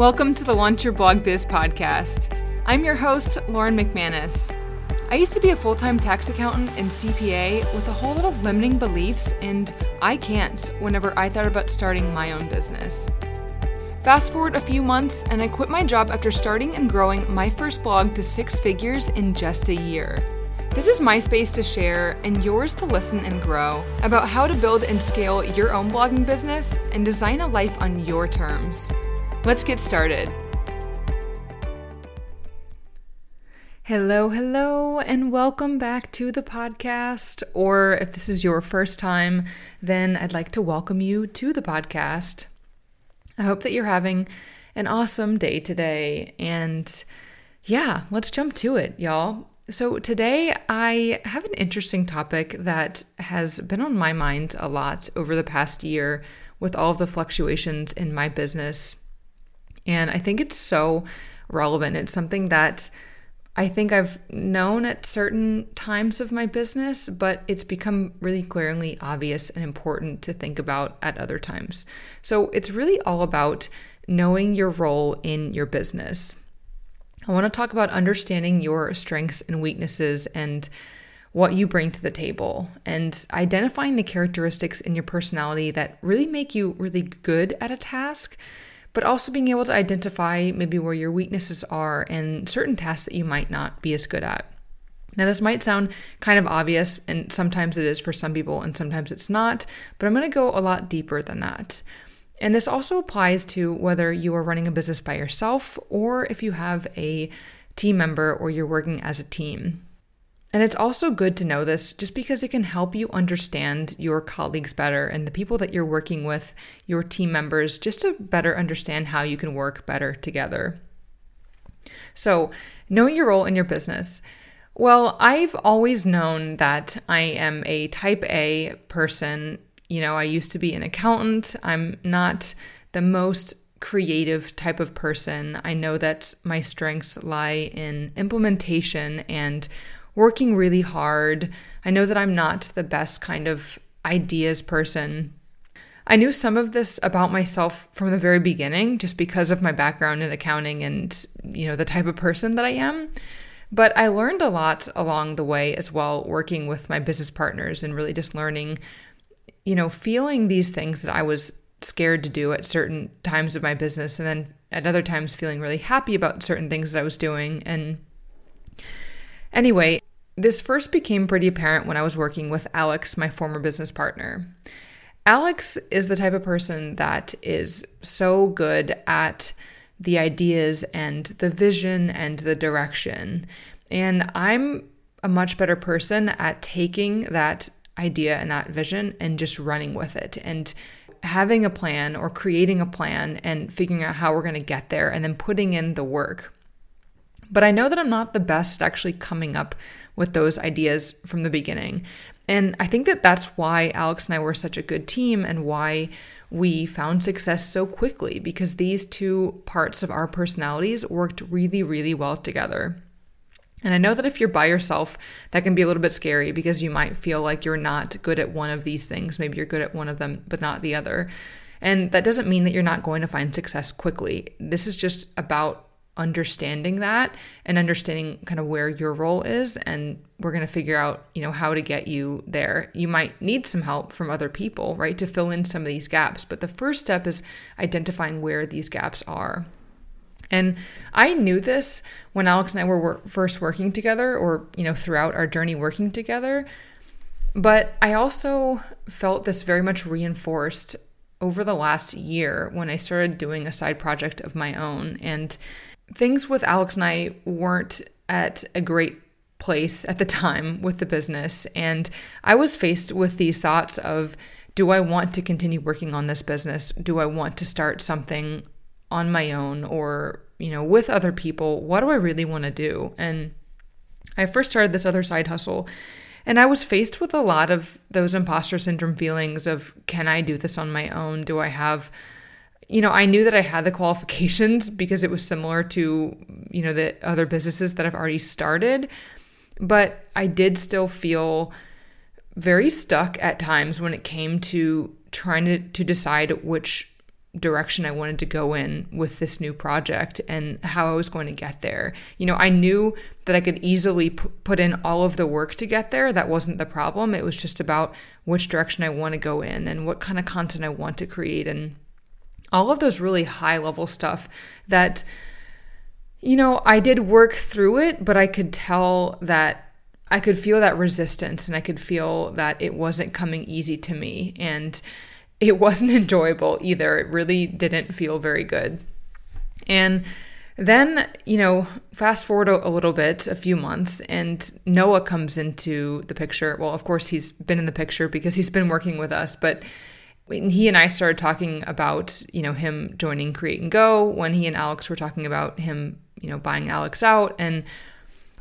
Welcome to the Launch Your Blog Biz podcast. I'm your host, Lauren McManus. I used to be a full time tax accountant and CPA with a whole lot of limiting beliefs and I can't whenever I thought about starting my own business. Fast forward a few months, and I quit my job after starting and growing my first blog to six figures in just a year. This is my space to share and yours to listen and grow about how to build and scale your own blogging business and design a life on your terms. Let's get started. Hello, hello, and welcome back to the podcast. Or if this is your first time, then I'd like to welcome you to the podcast. I hope that you're having an awesome day today. And yeah, let's jump to it, y'all. So, today I have an interesting topic that has been on my mind a lot over the past year with all of the fluctuations in my business and I think it's so relevant. It's something that I think I've known at certain times of my business, but it's become really glaringly obvious and important to think about at other times. So it's really all about knowing your role in your business. I want to talk about understanding your strengths and weaknesses and what you bring to the table and identifying the characteristics in your personality that really make you really good at a task but also being able to identify maybe where your weaknesses are and certain tasks that you might not be as good at. Now, this might sound kind of obvious, and sometimes it is for some people, and sometimes it's not, but I'm going to go a lot deeper than that. And this also applies to whether you are running a business by yourself or if you have a team member or you're working as a team. And it's also good to know this just because it can help you understand your colleagues better and the people that you're working with, your team members, just to better understand how you can work better together. So, knowing your role in your business. Well, I've always known that I am a type A person. You know, I used to be an accountant. I'm not the most creative type of person. I know that my strengths lie in implementation and working really hard. I know that I'm not the best kind of ideas person. I knew some of this about myself from the very beginning just because of my background in accounting and, you know, the type of person that I am. But I learned a lot along the way as well, working with my business partners and really just learning, you know, feeling these things that I was scared to do at certain times of my business and then at other times feeling really happy about certain things that I was doing and Anyway, this first became pretty apparent when I was working with Alex, my former business partner. Alex is the type of person that is so good at the ideas and the vision and the direction. And I'm a much better person at taking that idea and that vision and just running with it and having a plan or creating a plan and figuring out how we're going to get there and then putting in the work. But I know that I'm not the best at actually coming up with those ideas from the beginning. And I think that that's why Alex and I were such a good team and why we found success so quickly because these two parts of our personalities worked really, really well together. And I know that if you're by yourself, that can be a little bit scary because you might feel like you're not good at one of these things. Maybe you're good at one of them, but not the other. And that doesn't mean that you're not going to find success quickly. This is just about understanding that and understanding kind of where your role is and we're going to figure out you know how to get you there. You might need some help from other people right to fill in some of these gaps but the first step is identifying where these gaps are. And I knew this when Alex and I were first working together or you know throughout our journey working together but I also felt this very much reinforced over the last year when I started doing a side project of my own and things with Alex and I weren't at a great place at the time with the business. And I was faced with these thoughts of do I want to continue working on this business? Do I want to start something on my own or, you know, with other people? What do I really want to do? And I first started this other side hustle and I was faced with a lot of those imposter syndrome feelings of can I do this on my own? Do I have you know, I knew that I had the qualifications because it was similar to, you know, the other businesses that I've already started. But I did still feel very stuck at times when it came to trying to, to decide which direction I wanted to go in with this new project and how I was going to get there. You know, I knew that I could easily p- put in all of the work to get there. That wasn't the problem. It was just about which direction I want to go in and what kind of content I want to create and all of those really high level stuff that you know, I did work through it, but I could tell that I could feel that resistance and I could feel that it wasn't coming easy to me. And it wasn't enjoyable either. It really didn't feel very good. And then, you know, fast forward a, little bit, a few months, and Noah comes into the picture. Well, of course, he's been in the picture because he's been working with us, but he and I started talking about, you know, him joining Create and Go when he and Alex were talking about him, you know, buying Alex out. And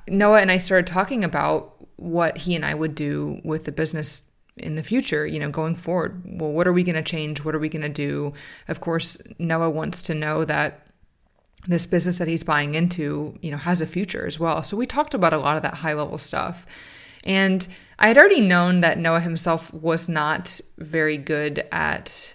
Noah and I started talking about what he and I would do with the business in the future, you know, going forward. Well, what are we going to change? What are we going to do? Of course, Noah wants to know that this business that he's buying into, you know, has a future as well. So we talked about a lot of that high level stuff. And I had already known that Noah himself was not very good at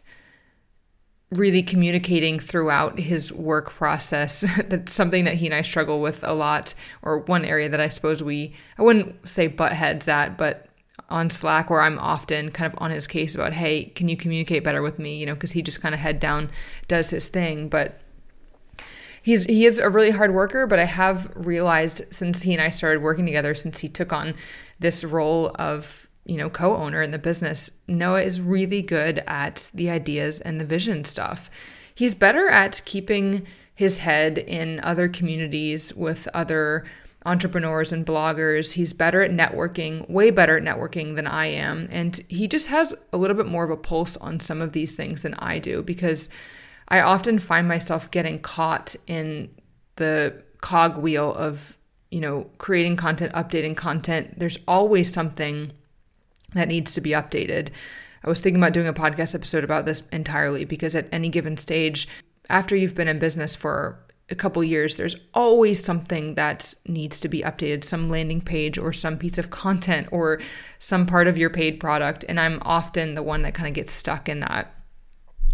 really communicating throughout his work process. That's something that he and I struggle with a lot, or one area that I suppose we, I wouldn't say butt heads at, but on Slack where I'm often kind of on his case about, hey, can you communicate better with me? You know, because he just kind of head down does his thing. But he's he is a really hard worker. But I have realized since he and I started working together, since he took on this role of you know co-owner in the business, Noah is really good at the ideas and the vision stuff. He's better at keeping his head in other communities with other entrepreneurs and bloggers. He's better at networking, way better at networking than I am. And he just has a little bit more of a pulse on some of these things than I do because I often find myself getting caught in the cog wheel of, you know, creating content, updating content. There's always something that needs to be updated. I was thinking about doing a podcast episode about this entirely because at any given stage, after you've been in business for a couple years, there's always something that needs to be updated, some landing page or some piece of content or some part of your paid product. And I'm often the one that kind of gets stuck in that.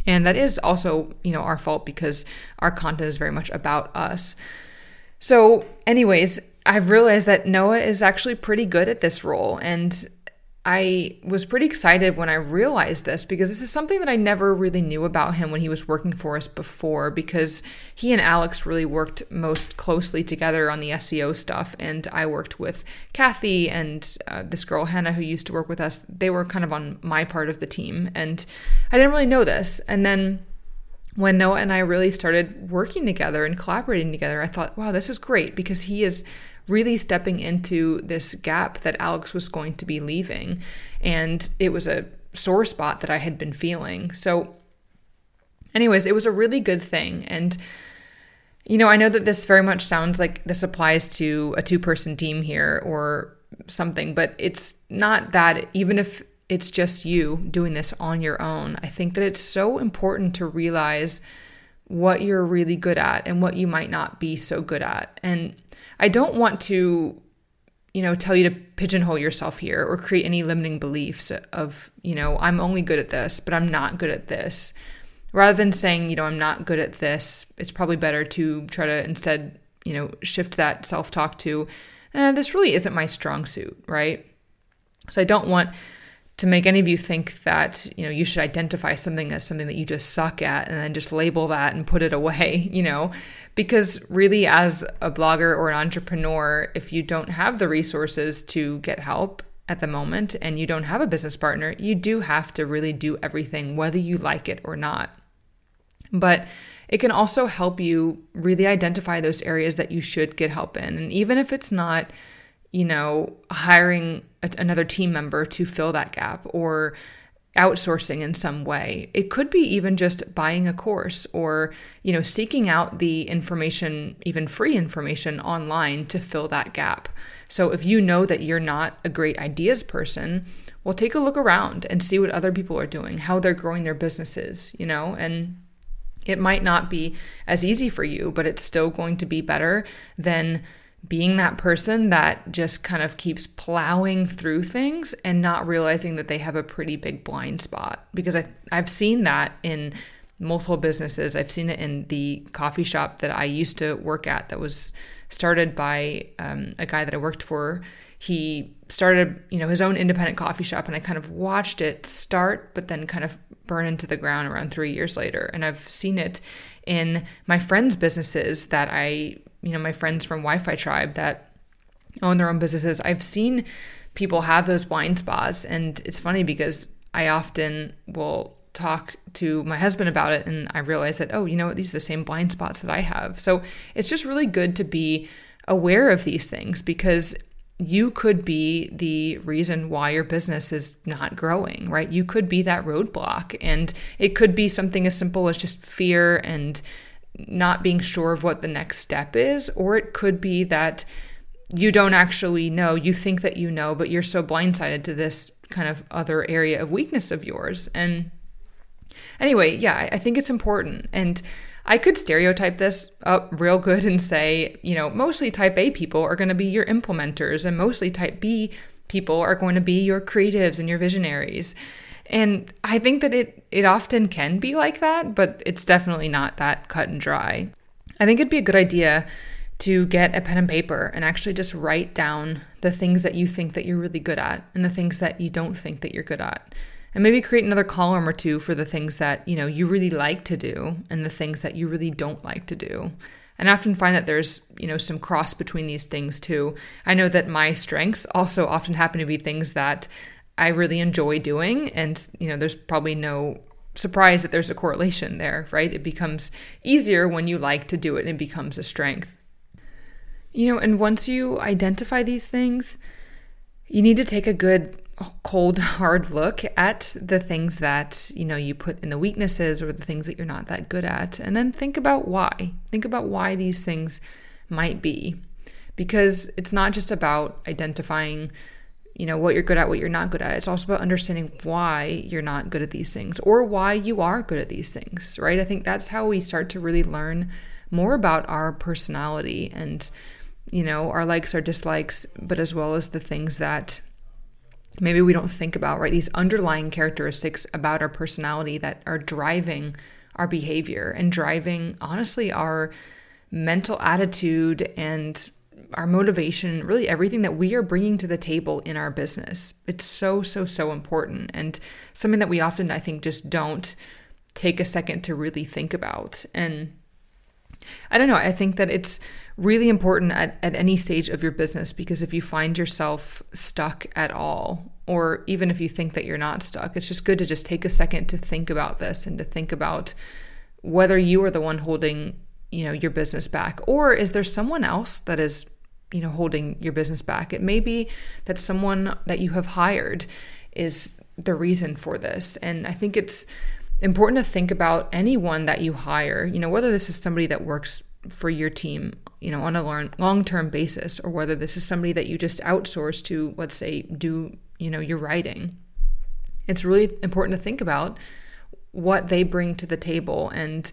And that is also, you know, our fault because our content is very much about us. So, anyways, I've realized that Noah is actually pretty good at this role. And I was pretty excited when I realized this because this is something that I never really knew about him when he was working for us before because he and Alex really worked most closely together on the SEO stuff and I worked with Kathy and uh, this girl Hannah who used to work with us they were kind of on my part of the team and I didn't really know this and then when Noah and I really started working together and collaborating together I thought wow this is great because he is really stepping into this gap that Alex was going to be leaving. And it was a sore spot that I had been feeling. So, anyways, it was a really good thing. And, you know, I know that this very much sounds like this applies to a two person team here or something, but it's not that, even if it's just you doing this on your own. I think that it's so important to realize what you're really good at and what you might not be so good at. And I don't want to you know tell you to pigeonhole yourself here or create any limiting beliefs of you know I'm only good at this but I'm not good at this. Rather than saying you know I'm not good at this it's probably better to try to instead you know shift that self-talk to eh, this really isn't my strong suit right? So I don't want to make any of you think that you know you should identify something as something that you just suck at and then just label that and put it away you know? Because really as a blogger or an entrepreneur if you don't have the resources to get help at the moment and you don't have a business partner you do have to really do everything whether you like it or not. But it can also help you really identify those areas that you should get help in. And even if it's not you know, hiring a, another team member to fill that gap or outsourcing in some way. It could be even just buying a course or, you know, seeking out the information, even free information online to fill that gap. So if you know that you're not a great ideas person, well take a look around and see what other people are doing, how they're growing their businesses, you know, and it might not be as easy for you, but it's still going to be better than being that person that just kind of keeps plowing through things and not realizing that they have a pretty big blind spot because I I've seen that in multiple businesses. I've seen it in the coffee shop that I used to work at that was started by um, a guy that I worked for. He started, you know, his own independent coffee shop, and I kind of watched it start, but then kind of burn into the ground around three years later. And I've seen it in my friends' businesses that I, you know, my friends from Wi Fi Tribe that own their own businesses. I've seen people have those blind spots, and it's funny because I often will talk to my husband about it and I realize that, oh, you know what, these are the same blind spots that I have. So it's just really good to be aware of these things because you could be the reason why your business is not growing, right? You could be that roadblock. And it could be something as simple as just fear and not being sure of what the next step is, or it could be that you don't actually know. You think that you know, but you're so blindsided to this kind of other area of weakness of yours. And Anyway, yeah, I think it's important. And I could stereotype this up real good and say, you know, mostly type A people are going to be your implementers, and mostly type B people are going to be your creatives and your visionaries. And I think that it it often can be like that, but it's definitely not that cut and dry. I think it'd be a good idea to get a pen and paper and actually just write down the things that you think that you're really good at and the things that you don't think that you're good at. And maybe create another column or two for the things that you know you really like to do and the things that you really don't like to do. And I often find that there's you know some cross between these things too. I know that my strengths also often happen to be things that i really enjoy doing and you know there's probably no surprise that there's a correlation there right? It becomes easier when you like to do it and it becomes a strength. You know and once you identify these things you need to take a good cold hard look at the things that you know you put in the weaknesses or the things that you're not that good at and then think about why. Think about why these things might be. Because it's not just about identifying you know what you're good at what you're not good at it's also about understanding why you're not good at these things or why you are good at these things right i think that's how we start to really learn more about our personality and you know our likes our dislikes but as well as the things that maybe we don't think about, right? These underlying characteristics about our personality that are driving our behavior and driving, honestly, our mental attitude and our motivation, really everything that we are bringing to the table in our business. It's so, so, so important and something that we often, I think, just don't take a second to really think about. And I don't know, I think that it's really important at, at any stage of your business because if you find yourself stuck at all, or even if you think that you're not stuck, it's just good to just take a second to think about this and to think about whether you are the one holding, you know, your business back or is there someone else that is, you know, holding your business back. It may be that someone that you have hired is the reason for this. And I think it's important to think about anyone that you hire, you know, whether this is somebody that works for your team, you know, on a long term basis, or whether this is somebody that you just outsource to, let's say, do, you know, your writing. It's really important to think about what they bring to the table and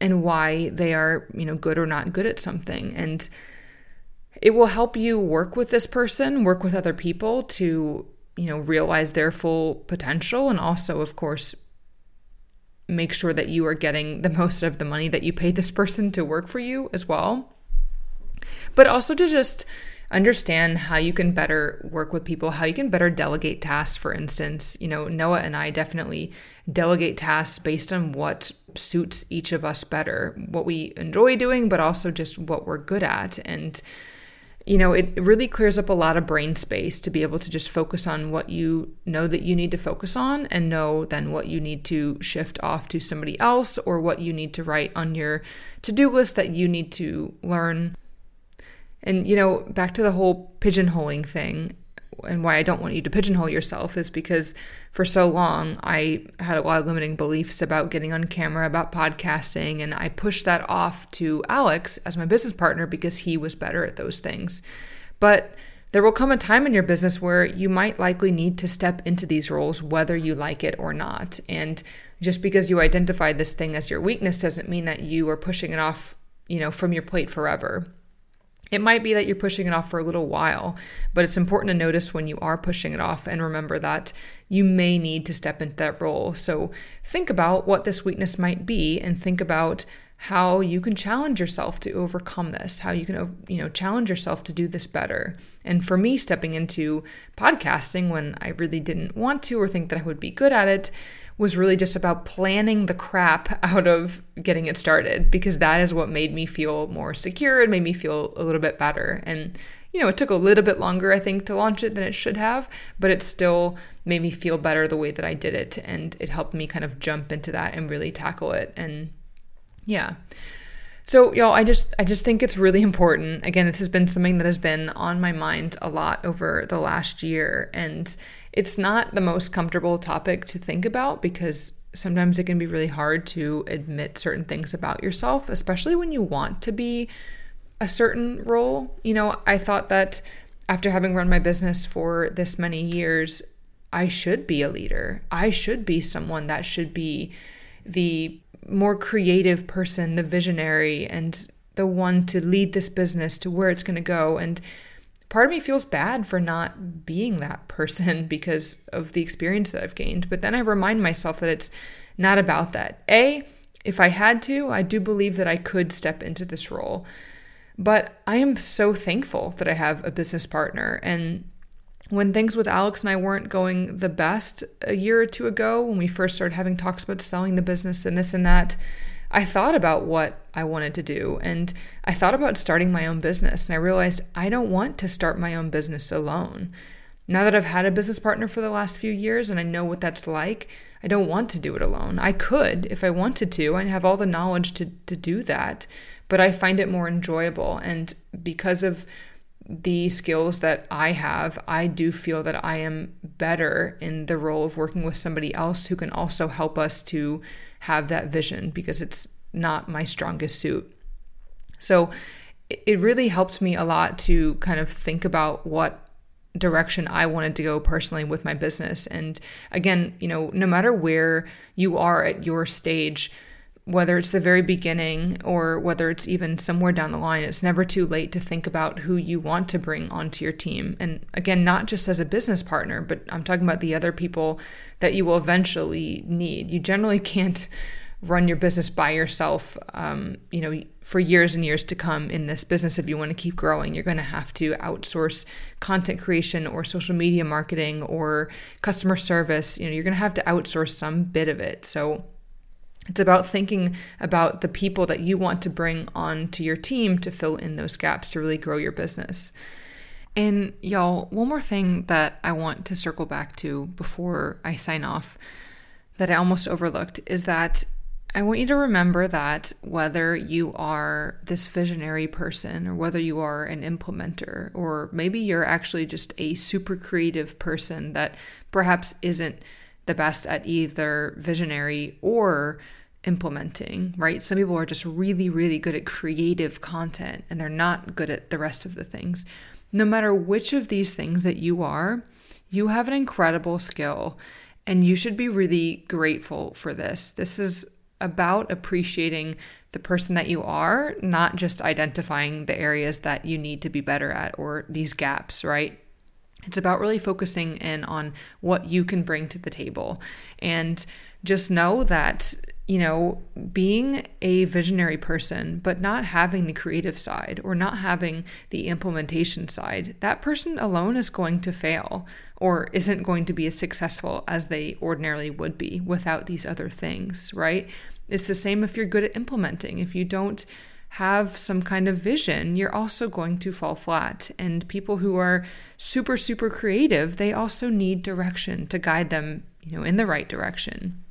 and why they are, you know, good or not good at something. And it will help you work with this person, work with other people to, you know, realize their full potential and also, of course, make sure that you are getting the most of the money that you paid this person to work for you as well. But also to just understand how you can better work with people, how you can better delegate tasks, for instance. You know, Noah and I definitely delegate tasks based on what suits each of us better, what we enjoy doing, but also just what we're good at. And you know, it really clears up a lot of brain space to be able to just focus on what you know that you need to focus on and know then what you need to shift off to somebody else or what you need to write on your to do list that you need to learn. And, you know, back to the whole pigeonholing thing and why I don't want you to pigeonhole yourself is because for so long I had a lot of limiting beliefs about getting on camera, about podcasting, and I pushed that off to Alex as my business partner because he was better at those things. But there will come a time in your business where you might likely need to step into these roles whether you like it or not. And just because you identify this thing as your weakness doesn't mean that you are pushing it off, you know, from your plate forever. It might be that you're pushing it off for a little while, but it's important to notice when you are pushing it off and remember that you may need to step into that role. So think about what this weakness might be and think about how you can challenge yourself to overcome this, how you can you know challenge yourself to do this better. And for me stepping into podcasting when I really didn't want to or think that I would be good at it was really just about planning the crap out of getting it started because that is what made me feel more secure and made me feel a little bit better. And, you know, it took a little bit longer, I think, to launch it than it should have, but it still made me feel better the way that I did it. And it helped me kind of jump into that and really tackle it. And yeah. So y'all, I just I just think it's really important. Again, this has been something that has been on my mind a lot over the last year and it's not the most comfortable topic to think about because sometimes it can be really hard to admit certain things about yourself, especially when you want to be a certain role. You know, I thought that after having run my business for this many years, I should be a leader. I should be someone that should be the more creative person, the visionary, and the one to lead this business to where it's going to go. And part of me feels bad for not being that person because of the experience that I've gained. But then I remind myself that it's not about that. A, if I had to, I do believe that I could step into this role. But I am so thankful that I have a business partner. And when things with Alex and I weren't going the best a year or two ago, when we first started having talks about selling the business and this and that, I thought about what I wanted to do and I thought about starting my own business. And I realized I don't want to start my own business alone. Now that I've had a business partner for the last few years and I know what that's like, I don't want to do it alone. I could if I wanted to. I have all the knowledge to, to do that, but I find it more enjoyable. And because of the skills that I have, I do feel that I am better in the role of working with somebody else who can also help us to have that vision because it's not my strongest suit. So it really helped me a lot to kind of think about what direction I wanted to go personally with my business. And again, you know, no matter where you are at your stage, whether it's the very beginning or whether it's even somewhere down the line, it's never too late to think about who you want to bring onto your team. And again, not just as a business partner, but I'm talking about the other people that you will eventually need. You generally can't run your business by yourself, um, you know, for years and years to come in this business. If you want to keep growing, you're going to have to outsource content creation or social media marketing or customer service. You know, you're going to have to outsource some bit of it. So it's about thinking about the people that you want to bring on to your team to fill in those gaps to really grow your business. And y'all, one more thing that I want to circle back to before I sign off that I almost overlooked is that I want you to remember that whether you are this visionary person or whether you are an implementer, or maybe you're actually just a super creative person that perhaps isn't the best at either visionary or implementing, right? Some people are just really, really good at creative content and they're not good at the rest of the things. No matter which of these things that you are, you have an incredible skill and you should be really grateful for this. This is about appreciating the person that you are, not just identifying the areas that you need to be better at or these gaps, right? It's about really focusing in on what you can bring to the table. And just know that you know, being a visionary person, but not having the creative side or not having the implementation side, that person alone is going to fail or isn't going to be as successful as they ordinarily would be without these other things, right? It's the same if you're good at implementing. If you don't have some kind of vision, you're also going to fall flat. And people who are super, super creative, they also need direction to guide them, you know, in the right direction.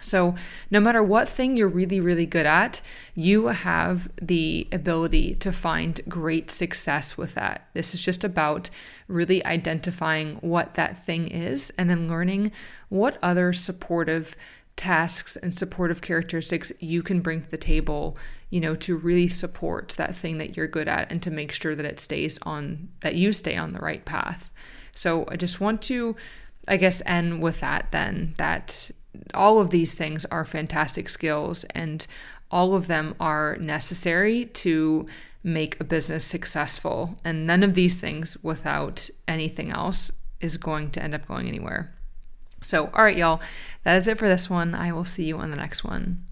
So, no matter what thing you're really, really good at, you have the ability to find great success with that. This is just about really identifying what that thing is and then learning what other supportive tasks and supportive characteristics you can bring to the table, you know, to really support that thing that you're good at and to make sure that it stays on, that you stay on the right path. So, I just want to, I guess, end with that then, that all of these things are fantastic skills and all of them are necessary to make a business successful. And none of these things without anything else is going to end up going anywhere. So, all right, y'all, that is it for this one. I will see you on the next one.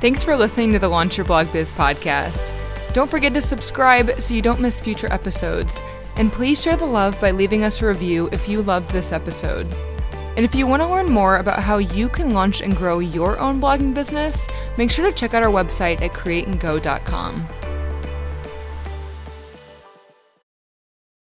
Thanks for listening to the Launch Your Blog Biz podcast. Don't forget to subscribe so you don't miss future episodes. And please share the love by leaving us a review if you loved this episode. And if you want to learn more about how you can launch and grow your own blogging business, make sure to check out our website at createandgo.com.